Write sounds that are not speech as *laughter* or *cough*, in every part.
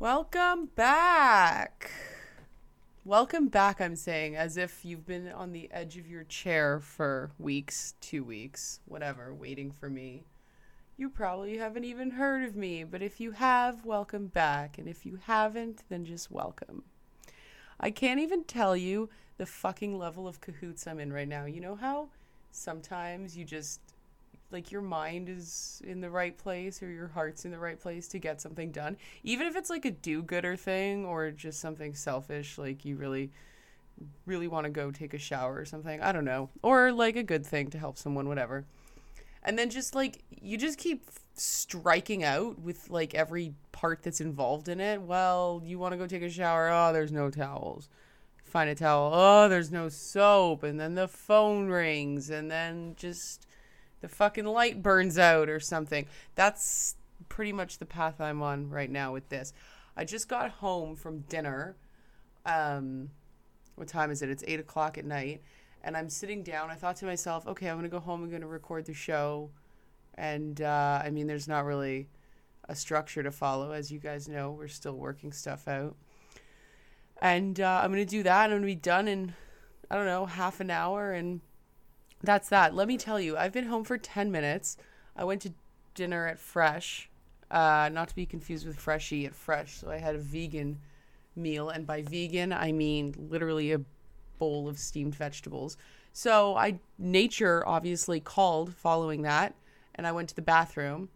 Welcome back. Welcome back, I'm saying, as if you've been on the edge of your chair for weeks, two weeks, whatever, waiting for me. You probably haven't even heard of me, but if you have, welcome back. And if you haven't, then just welcome. I can't even tell you the fucking level of cahoots I'm in right now. You know how sometimes you just like your mind is in the right place or your heart's in the right place to get something done. Even if it's like a do-gooder thing or just something selfish like you really really want to go take a shower or something i don't know. Or like a good thing to help someone whatever. And then just like you just keep striking out with like every part that's involved in it. Well you want to go take a shower? Oh there's no towels. Find a towel? Oh there's no soap. And then the phone rings. And then just the fucking light burns out or something. That's pretty much the path I'm on right now with this. I just got home from dinner. Um, what time is it? It's eight o'clock at night. And I'm sitting down. I thought to myself, okay, I'm going to go home. I'm going to record the show. And uh, I mean, there's not really a structure to follow. As you guys know, we're still working stuff out. And uh, I'm going to do that. I'm going to be done in, I don't know, half an hour. And that's that. Let me tell you, I've been home for 10 minutes. I went to dinner at Fresh, uh, not to be confused with Freshie at Fresh. So I had a vegan meal, and by vegan, I mean literally a bowl of steamed vegetables. So I nature obviously called following that, and I went to the bathroom.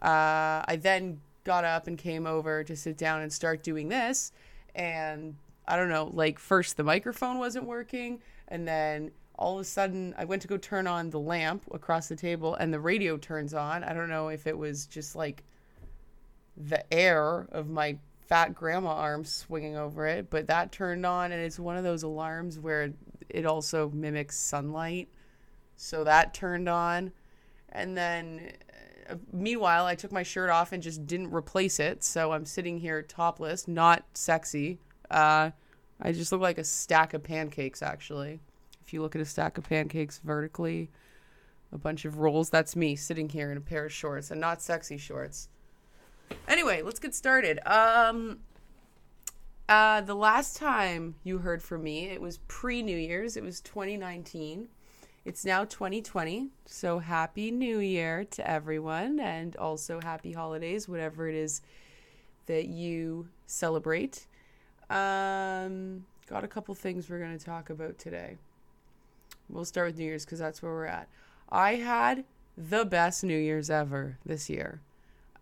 Uh, I then got up and came over to sit down and start doing this, and I don't know, like first the microphone wasn't working, and then all of a sudden I went to go turn on the lamp across the table and the radio turns on. I don't know if it was just like the air of my fat grandma arm swinging over it, but that turned on and it's one of those alarms where it also mimics sunlight. So that turned on. And then uh, meanwhile, I took my shirt off and just didn't replace it. So I'm sitting here topless, not sexy. Uh, I just look like a stack of pancakes actually. If you look at a stack of pancakes vertically, a bunch of rolls, that's me sitting here in a pair of shorts and not sexy shorts. Anyway, let's get started. Um uh the last time you heard from me, it was pre-New Year's. It was 2019. It's now 2020. So happy New Year to everyone and also happy holidays whatever it is that you celebrate. Um got a couple things we're going to talk about today. We'll start with New Year's because that's where we're at. I had the best New Year's ever this year.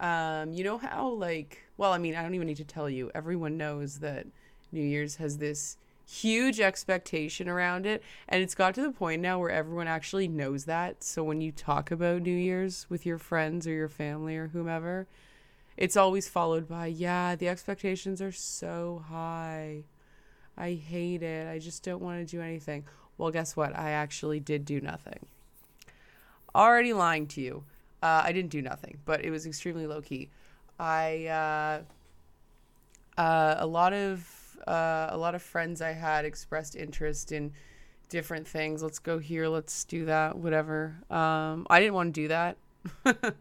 Um, you know how, like, well, I mean, I don't even need to tell you. Everyone knows that New Year's has this huge expectation around it. And it's got to the point now where everyone actually knows that. So when you talk about New Year's with your friends or your family or whomever, it's always followed by, yeah, the expectations are so high. I hate it. I just don't want to do anything. Well, guess what? I actually did do nothing. Already lying to you. Uh, I didn't do nothing, but it was extremely low key. I uh, uh, a lot of uh, a lot of friends I had expressed interest in different things. Let's go here. Let's do that. Whatever. Um, I didn't want to do that. *laughs*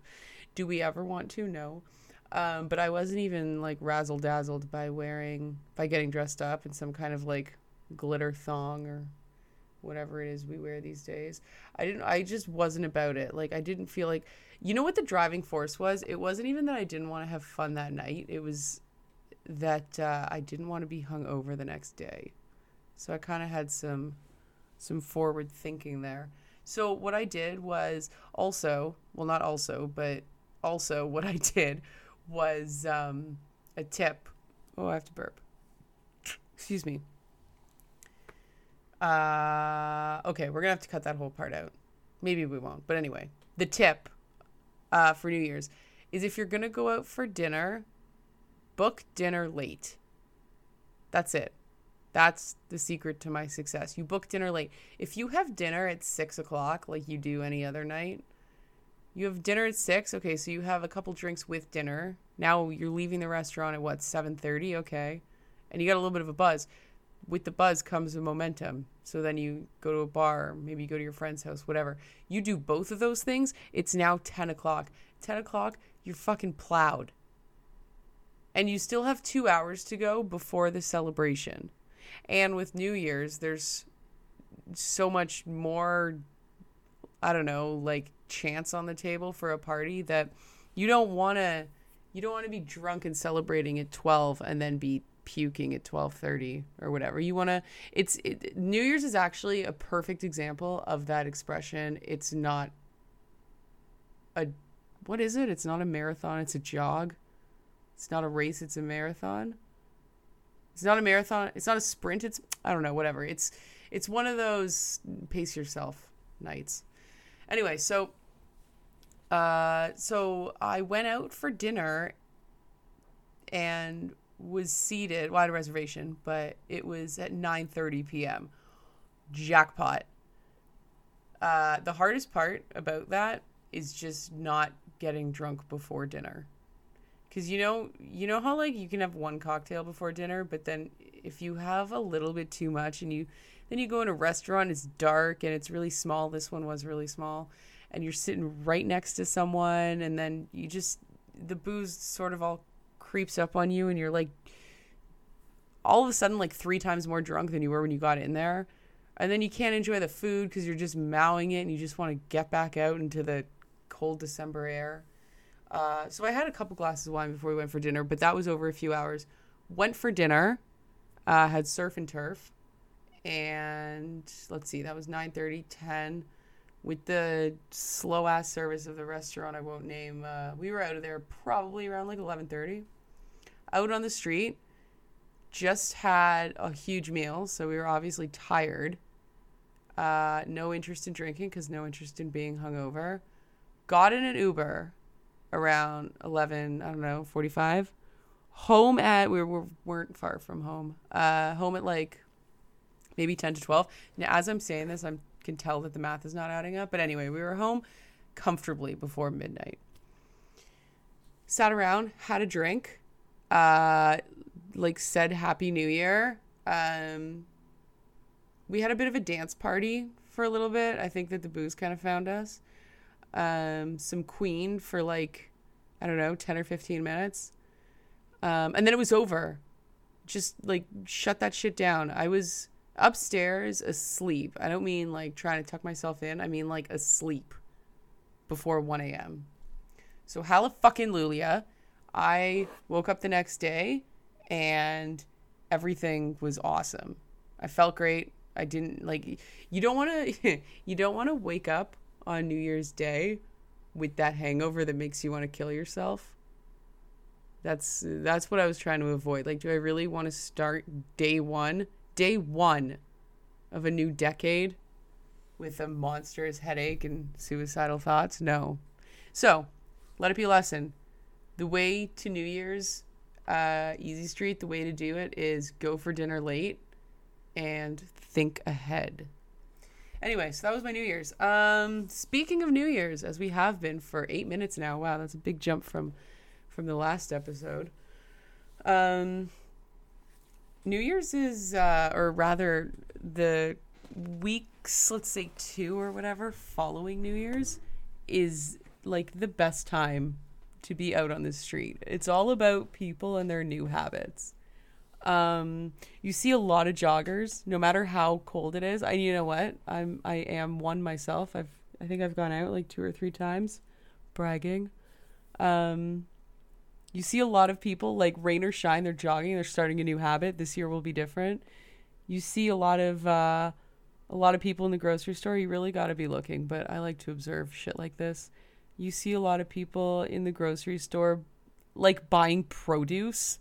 do we ever want to? No. Um, but I wasn't even like razzle dazzled by wearing by getting dressed up in some kind of like glitter thong or whatever it is we wear these days. I didn't I just wasn't about it. Like I didn't feel like you know what the driving force was? It wasn't even that I didn't want to have fun that night. It was that uh, I didn't want to be hung over the next day. So I kind of had some some forward thinking there. So what I did was also, well not also, but also *laughs* what I did was um, a tip. Oh, I have to burp. Excuse me. Uh, okay, we're gonna have to cut that whole part out. Maybe we won't. But anyway, the tip uh, for New Year's is if you're gonna go out for dinner, book dinner late. That's it. That's the secret to my success. You book dinner late. If you have dinner at six o'clock, like you do any other night, you have dinner at six. Okay, so you have a couple drinks with dinner. Now you're leaving the restaurant at what seven thirty? Okay, and you got a little bit of a buzz with the buzz comes the momentum. So then you go to a bar, maybe you go to your friend's house, whatever. You do both of those things, it's now 10 o'clock. 10 o'clock, you're fucking plowed. and you still have two hours to go before the celebration. And with New Year's, there's so much more, I don't know, like chance on the table for a party that you don't want to. You don't want to be drunk and celebrating at 12 and then be puking at 12:30 or whatever. You want to it's it, New Year's is actually a perfect example of that expression. It's not a what is it? It's not a marathon, it's a jog. It's not a race, it's a marathon. It's not a marathon. It's not a sprint. It's I don't know, whatever. It's it's one of those pace yourself nights. Anyway, so uh so I went out for dinner and was seated. Well, I had a reservation, but it was at 9:30 p.m. Jackpot. Uh, the hardest part about that is just not getting drunk before dinner. Cause you know, you know how like you can have one cocktail before dinner, but then if you have a little bit too much and you then you go in a restaurant, it's dark and it's really small. This one was really small, and you're sitting right next to someone, and then you just the booze sort of all creeps up on you, and you're like all of a sudden like three times more drunk than you were when you got in there, and then you can't enjoy the food because you're just mowing it, and you just want to get back out into the cold December air. Uh, so I had a couple glasses of wine before we went for dinner, but that was over a few hours. Went for dinner, uh, had surf and turf, and let's see, that was 9:30, 10. With the slow ass service of the restaurant, I won't name. Uh, we were out of there probably around like 11:30. Out on the street, just had a huge meal, so we were obviously tired. Uh, no interest in drinking because no interest in being hungover. Got in an Uber around 11, I don't know, 45. Home at, we, were, weren't far from home. Uh, home at like maybe 10 to 12. Now, as I'm saying this, I can tell that the math is not adding up. But anyway, we were home comfortably before midnight. Sat around, had a drink, uh, like said Happy New Year. Um, we had a bit of a dance party for a little bit. I think that the booze kind of found us um, some Queen for like, I don't know, 10 or 15 minutes. Um, and then it was over. Just like shut that shit down. I was upstairs asleep. I don't mean like trying to tuck myself in, I mean like asleep before 1 a.m. So, hallelujah. I woke up the next day and everything was awesome. I felt great. I didn't like you don't want to *laughs* you don't want to wake up on New Year's Day with that hangover that makes you want to kill yourself. That's that's what I was trying to avoid. Like do I really want to start day 1, day 1 of a new decade with a monstrous headache and suicidal thoughts? No. So, let it be a lesson. The way to New Year's uh, Easy Street, the way to do it is go for dinner late and think ahead. Anyway, so that was my New Year's. Um, speaking of New Year's, as we have been for eight minutes now. Wow, that's a big jump from from the last episode. Um, New Year's is, uh, or rather, the weeks, let's say two or whatever, following New Year's, is like the best time to be out on the street. It's all about people and their new habits. Um, you see a lot of joggers, no matter how cold it is. I, you know what? I'm, I am one myself. I've, I think I've gone out like two or three times, bragging. Um, you see a lot of people like rain or shine. They're jogging. They're starting a new habit. This year will be different. You see a lot of, uh, a lot of people in the grocery store. You really got to be looking. But I like to observe shit like this. You see a lot of people in the grocery store, like buying produce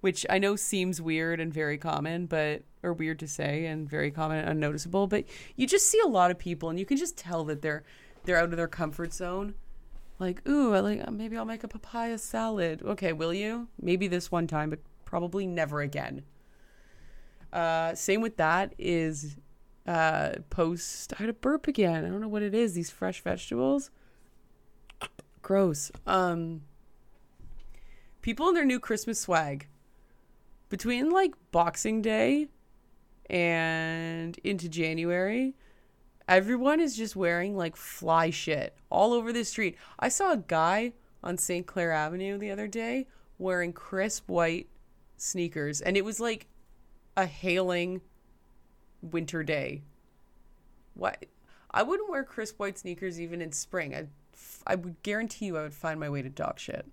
which I know seems weird and very common, but or weird to say and very common and unnoticeable, but you just see a lot of people and you can just tell that they're they're out of their comfort zone. Like, ooh, I like maybe I'll make a papaya salad. Okay, will you? Maybe this one time, but probably never again. Uh, same with that is uh, post. I had a burp again. I don't know what it is. These fresh vegetables. Gross. Um, people in their new Christmas swag between like Boxing Day and into January, everyone is just wearing like fly shit all over the street. I saw a guy on St. Clair Avenue the other day wearing crisp white sneakers, and it was like a hailing winter day. What? I wouldn't wear crisp white sneakers even in spring. I, would guarantee you I would find my way to dog shit.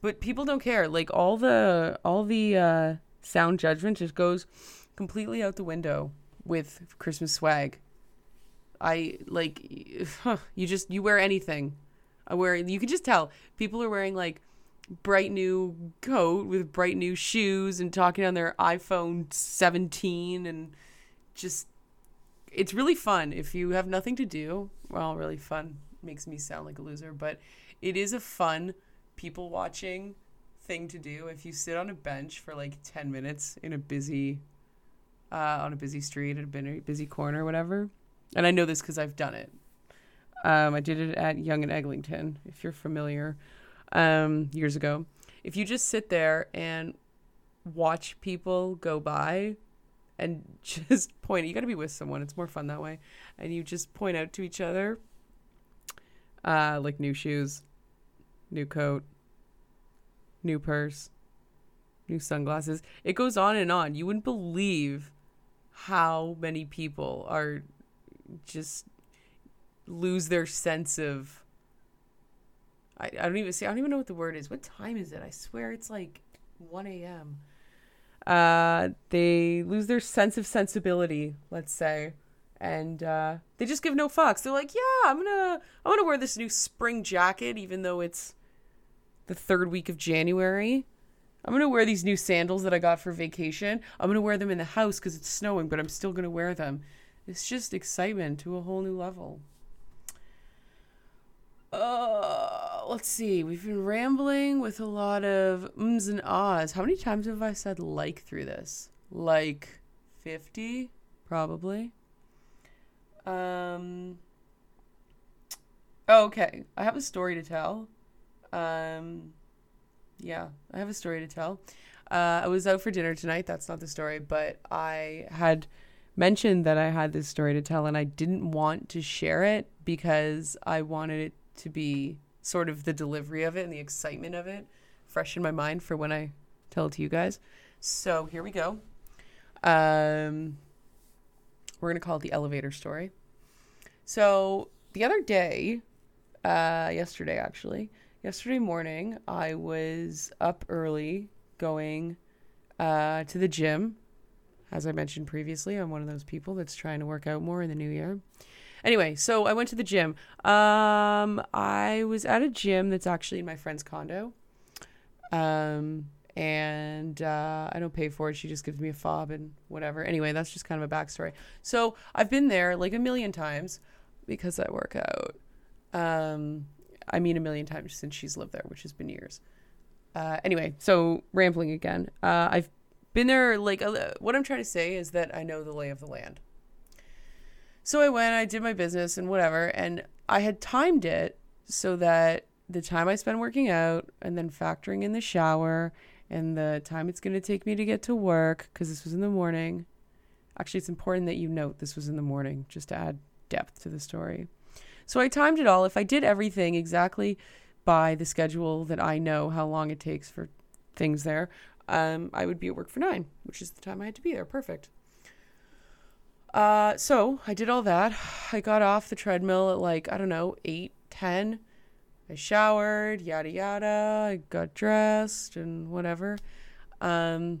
But people don't care. Like all the all the uh, sound judgment just goes completely out the window with Christmas swag. I like you just you wear anything. I wear you can just tell people are wearing like bright new coat with bright new shoes and talking on their iPhone 17 and just it's really fun if you have nothing to do. Well, really fun makes me sound like a loser, but it is a fun people watching thing to do if you sit on a bench for like 10 minutes in a busy uh, on a busy street at a busy corner or whatever. And I know this because I've done it. Um, I did it at Yonge and Eglinton, if you're familiar, um, years ago. If you just sit there and watch people go by and *laughs* just point, you got to be with someone. It's more fun that way. And you just point out to each other, uh, like new shoes, new coat, new purse, new sunglasses. It goes on and on. You wouldn't believe how many people are just lose their sense of I, I don't even see I don't even know what the word is. What time is it? I swear it's like one AM. Uh they lose their sense of sensibility, let's say. And uh they just give no fucks. They're like, Yeah, I'm gonna I'm gonna wear this new spring jacket even though it's the third week of January. I'm to wear these new sandals that I got for vacation. I'm to wear them in the house because it's snowing, but I'm still to wear them. It's just excitement to a whole new level. Uh, let's see. We've been rambling with a lot of ums and ahs. How many times have I said like through this? Like 50, probably. Um. Okay, I have a story to tell. Um yeah, I have a story to tell. Uh, I was out for dinner tonight. That's not the story, but I had mentioned that I had this story to tell, and I didn't want to share it because I wanted it to be sort of the delivery of it and the excitement of it fresh in my mind for when I tell it to you guys. So here we go. Um, we're gonna call it the elevator story. So the other day, uh, yesterday actually, yesterday morning, I was up early going uh, to the gym. As I mentioned previously, I'm one of those people that's trying to work out more in the new year. Anyway, so I went to the gym. Um, I was at a gym that's actually in my friend's condo. Um, and uh, I don't pay for it. She just gives me a fob and whatever. Anyway, that's just kind of a backstory. So I've been there like a million times because I work out. Um, I mean, a million times since she's lived there, which has been years. Uh, anyway, so rambling again. Uh, I've been there. Like, uh, what I'm trying to say is that I know the lay of the land. So I went, I did my business and whatever, and I had timed it so that the time I spend working out and then factoring in the shower and the time it's going to take me to get to work, because this was in the morning. Actually, it's important that you note this was in the morning, just to add depth to the story. So I timed it all. If I did everything exactly by the schedule that I know how long it takes for things there, um, I would be at work for nine, which is the time I had to be there. Perfect. Uh, so I did all that. I got off the treadmill at like, I don't know, 8, 10. I showered, yada yada. I got dressed and whatever. Um,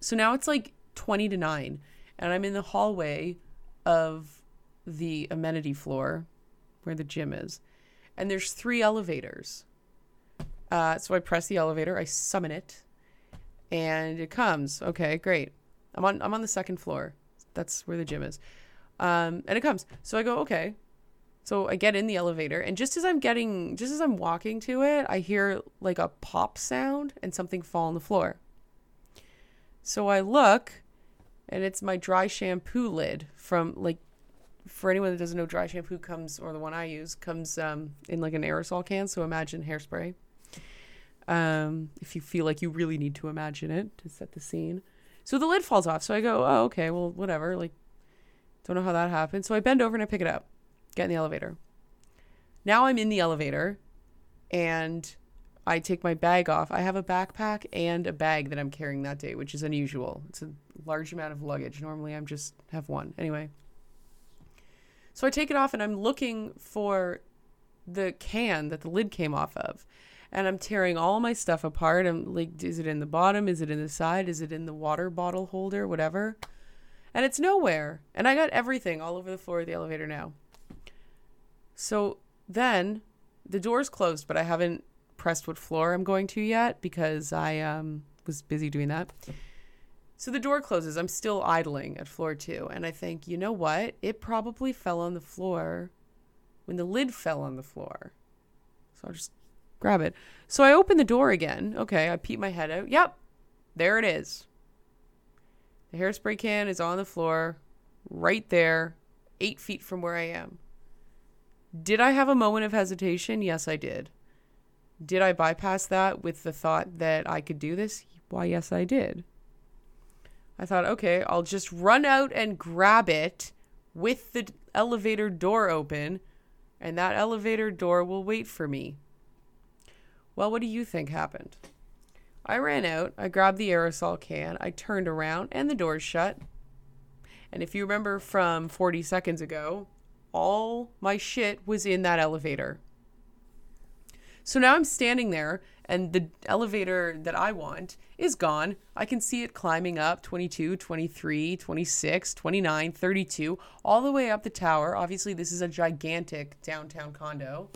so now it's like 20 to 9, and I'm in the hallway of the amenity floor where the gym is. And there's three elevators. Uh, so I press the elevator, I summon it, and it comes. Okay, great. I'm on I'm on the second floor. That's where the gym is. Um, and it comes. So I go, okay. So I get in the elevator, and just as I'm getting, just as I'm walking to it, I hear like a pop sound and something fall on the floor. So I look, and it's my dry shampoo lid from like for anyone that doesn't know, dry shampoo comes, or the one I use, comes um, in like an aerosol can. So imagine hairspray. Um, if you feel like you really need to imagine it to set the scene. So the lid falls off. So I go, oh, okay, well, whatever. Like, don't know how that happened. So I bend over and I pick it up, get in the elevator. Now I'm in the elevator and I take my bag off. I have a backpack and a bag that I'm carrying that day, which is unusual. It's a large amount of luggage. Normally, I'm just have one. Anyway. So I take it off and I'm looking for the can that the lid came off of. And I'm tearing all my stuff apart. I'm like, is it in the bottom? Is it in the side? Is it in the water bottle holder? Whatever. And it's nowhere. And I got everything all over the floor of the elevator now. So then the door's closed, but I haven't pressed what floor I'm going to yet because I um, was busy doing that. So the door closes. I'm still idling at floor two. And I think, you know what? It probably fell on the floor when the lid fell on the floor. So I'll just grab it. So I open the door again. Okay, I peep my head out. Yep, there it is. The hairspray can is on the floor, right there, eight feet from where I am. Did I have a moment of hesitation? Yes, I did. Did I bypass that with the thought that I could do this? Why, yes, I did. I thought, okay, I'll just run out and grab it with the elevator door open, and that elevator door will wait for me. Well, what do you think happened? I ran out, I grabbed the aerosol can, I turned around, and the door's shut. And if you remember from 40 seconds ago, all my shit was in that elevator. So now I'm standing there and the elevator that I want is gone. I can see it climbing up 22, 23, 26, 29, 32, all the way up the tower. Obviously, this is a gigantic downtown condo.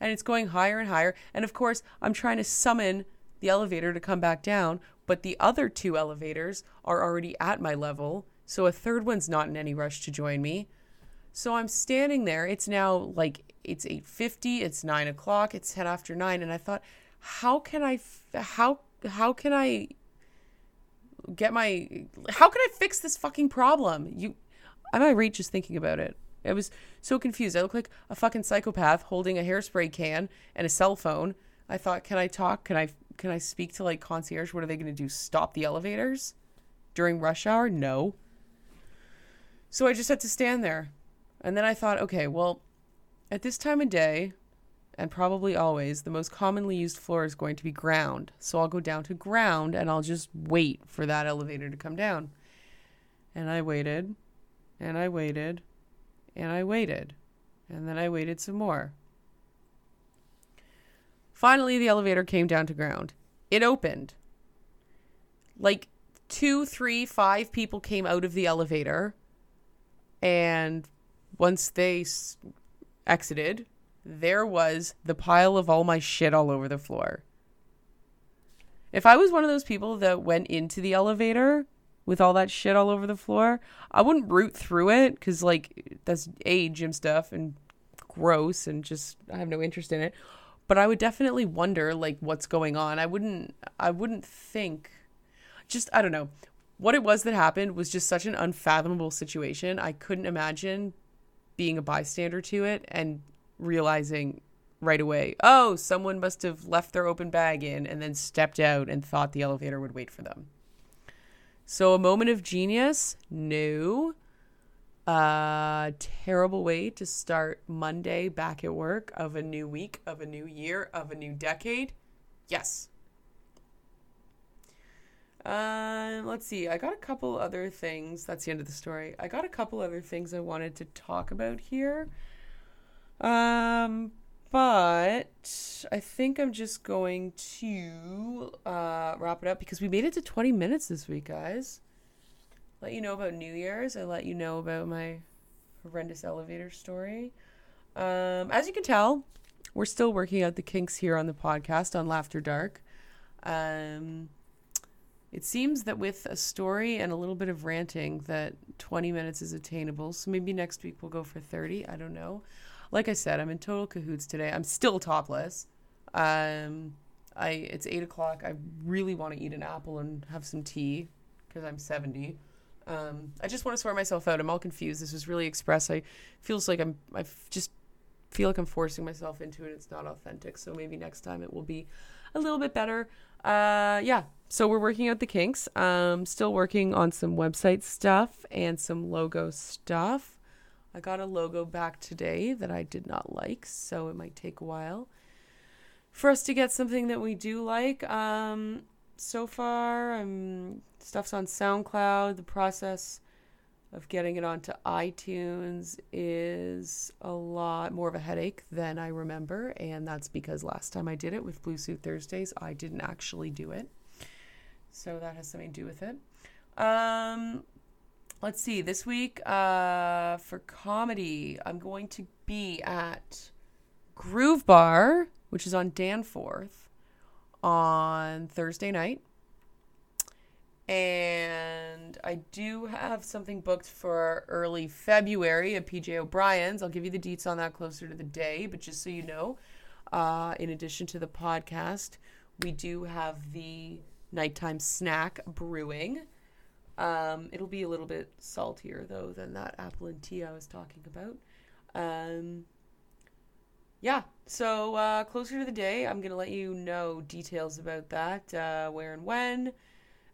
And it's going higher and higher. And of course, I'm trying to summon the elevator to come back down, but the other two elevators are already at my level. So a third one's not in any rush to join me. So I'm standing there. It's now like it's 8:50. It's nine o'clock. It's ten after nine, and I thought, how can I how how can I get my how can I fix this fucking problem? You I'm irate just thinking about it. I was so confused. I look like a fucking psychopath holding a hairspray can and a cell phone. I thought, can I talk? Can I can I speak to like concierge? What are they going to do? Stop the elevators during rush hour? No. So I just had to stand there. And then I thought, okay, well, at this time of day, and probably always, the most commonly used floor is going to be ground. So I'll go down to ground and I'll just wait for that elevator to come down. And I waited, and I waited, and I waited, and then I waited some more. Finally, the elevator came down to ground. It opened. Like two, three, five people came out of the elevator. And once they s- exited, there was the pile of all my shit all over the floor. If I was one of those people that went into the elevator with all that shit all over the floor, I wouldn't root through it because, like, that's A, gym stuff and gross and just I have no interest in it. But I would definitely wonder, like, what's going on. I wouldn't, I wouldn't think, just, I don't know. What it was that happened was just such an unfathomable situation. I couldn't imagine being a bystander to it and realizing right away, oh, someone must have left their open bag in and then stepped out and thought the elevator would wait for them. So a moment of genius? No. Uh, terrible way to start Monday back at work of a new week, of a new year, of a new decade? Yes. Um, let's see. I got a couple other things. That's the end of the story. I got a couple other things I wanted to talk about here. Um, but I think I'm just going to uh, wrap it up because we made it to 20 minutes this week, guys. Let you know about New Year's. I let you know about my horrendous elevator story. Um, as you can tell, we're still working out the kinks here on the podcast on Laughter Dark. Um, it seems that with a story and a little bit of ranting that 20 minutes is attainable. So maybe next week we'll go for 30. I don't know. Like I said, I'm in total cahoots today. I'm still topless. Um, I it's eight o'clock. I really want to eat an apple and have some tea because I'm 70. Um, I just want to sort myself out. I'm all confused. This was really express. I feels like I'm. I've just feel like I'm forcing myself into it. It's not authentic. So maybe next time it will be a little bit better. Uh, yeah. So we're working out the kinks. Um, still working on some website stuff and some logo stuff. I got a logo back today that I did not like, so it might take a while. for us to get something that we do like. Um, so far, um, stuff's on SoundCloud. The process of getting it onto iTunes is a lot more of a headache than I remember, and that's because last time I did it with Blue Suit Thursdays, I didn't actually do it. So that has something to do with it. Um, let's see. This week, uh, for comedy, I'm going to be at Groove Bar, which is on Danforth, on Thursday night. And I do have something booked for early February at PJ O'Brien's. I'll give you the deets on that closer to the day, but just so you know, uh, in addition to the podcast, we do have the nighttime snack brewing. Um, it'll be a little bit saltier though than that apple and tea I was talking about. Um, yeah, so uh, closer to the day, I'm gonna let you know details about that, uh, where and when.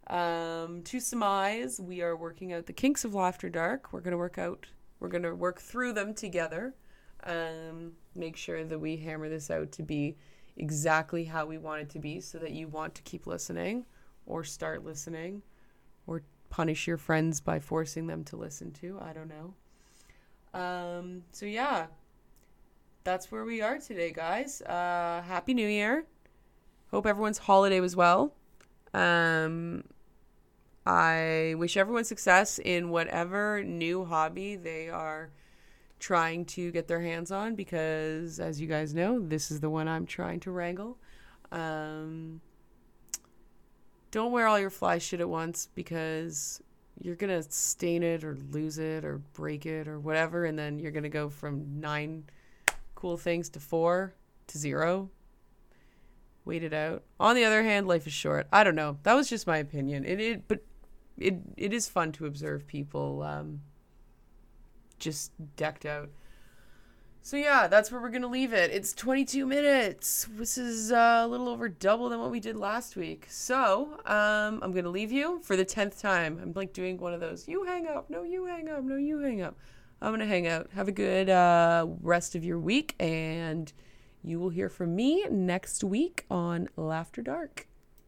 Um, to surmise, we are working out the kinks of Laughter Dark. We're gonna work out. We're gonna work through them together. Um, make sure that we hammer this out to be exactly how we want it to be, so that you want to keep listening, or start listening, or punish your friends by forcing them to listen to. I don't know. Um, so yeah, that's where we are today, guys. Uh, Happy New Year. Hope everyone's holiday was well. Um, I wish everyone success in whatever new hobby they are trying to get their hands on because, as you guys know, this is the one I'm trying to wrangle. Um, don't wear all your fly shit at once because you're going to stain it or lose it or break it or whatever, and then you're going to go from nine cool things to four to zero wait it out. On the other hand, life is short. I don't know. That was just my opinion. It, it but it it is fun to observe people um, just decked out. So yeah, that's where we're gonna leave it. It's 22 minutes. This is uh, a little over double than what we did last week. So um, I'm gonna leave you for the tenth time. I'm like doing one of those. You hang up. No, you hang up. No, you hang up. I'm gonna hang out. Have a good uh, rest of your week, and you will hear from me next week on Laughter Dark.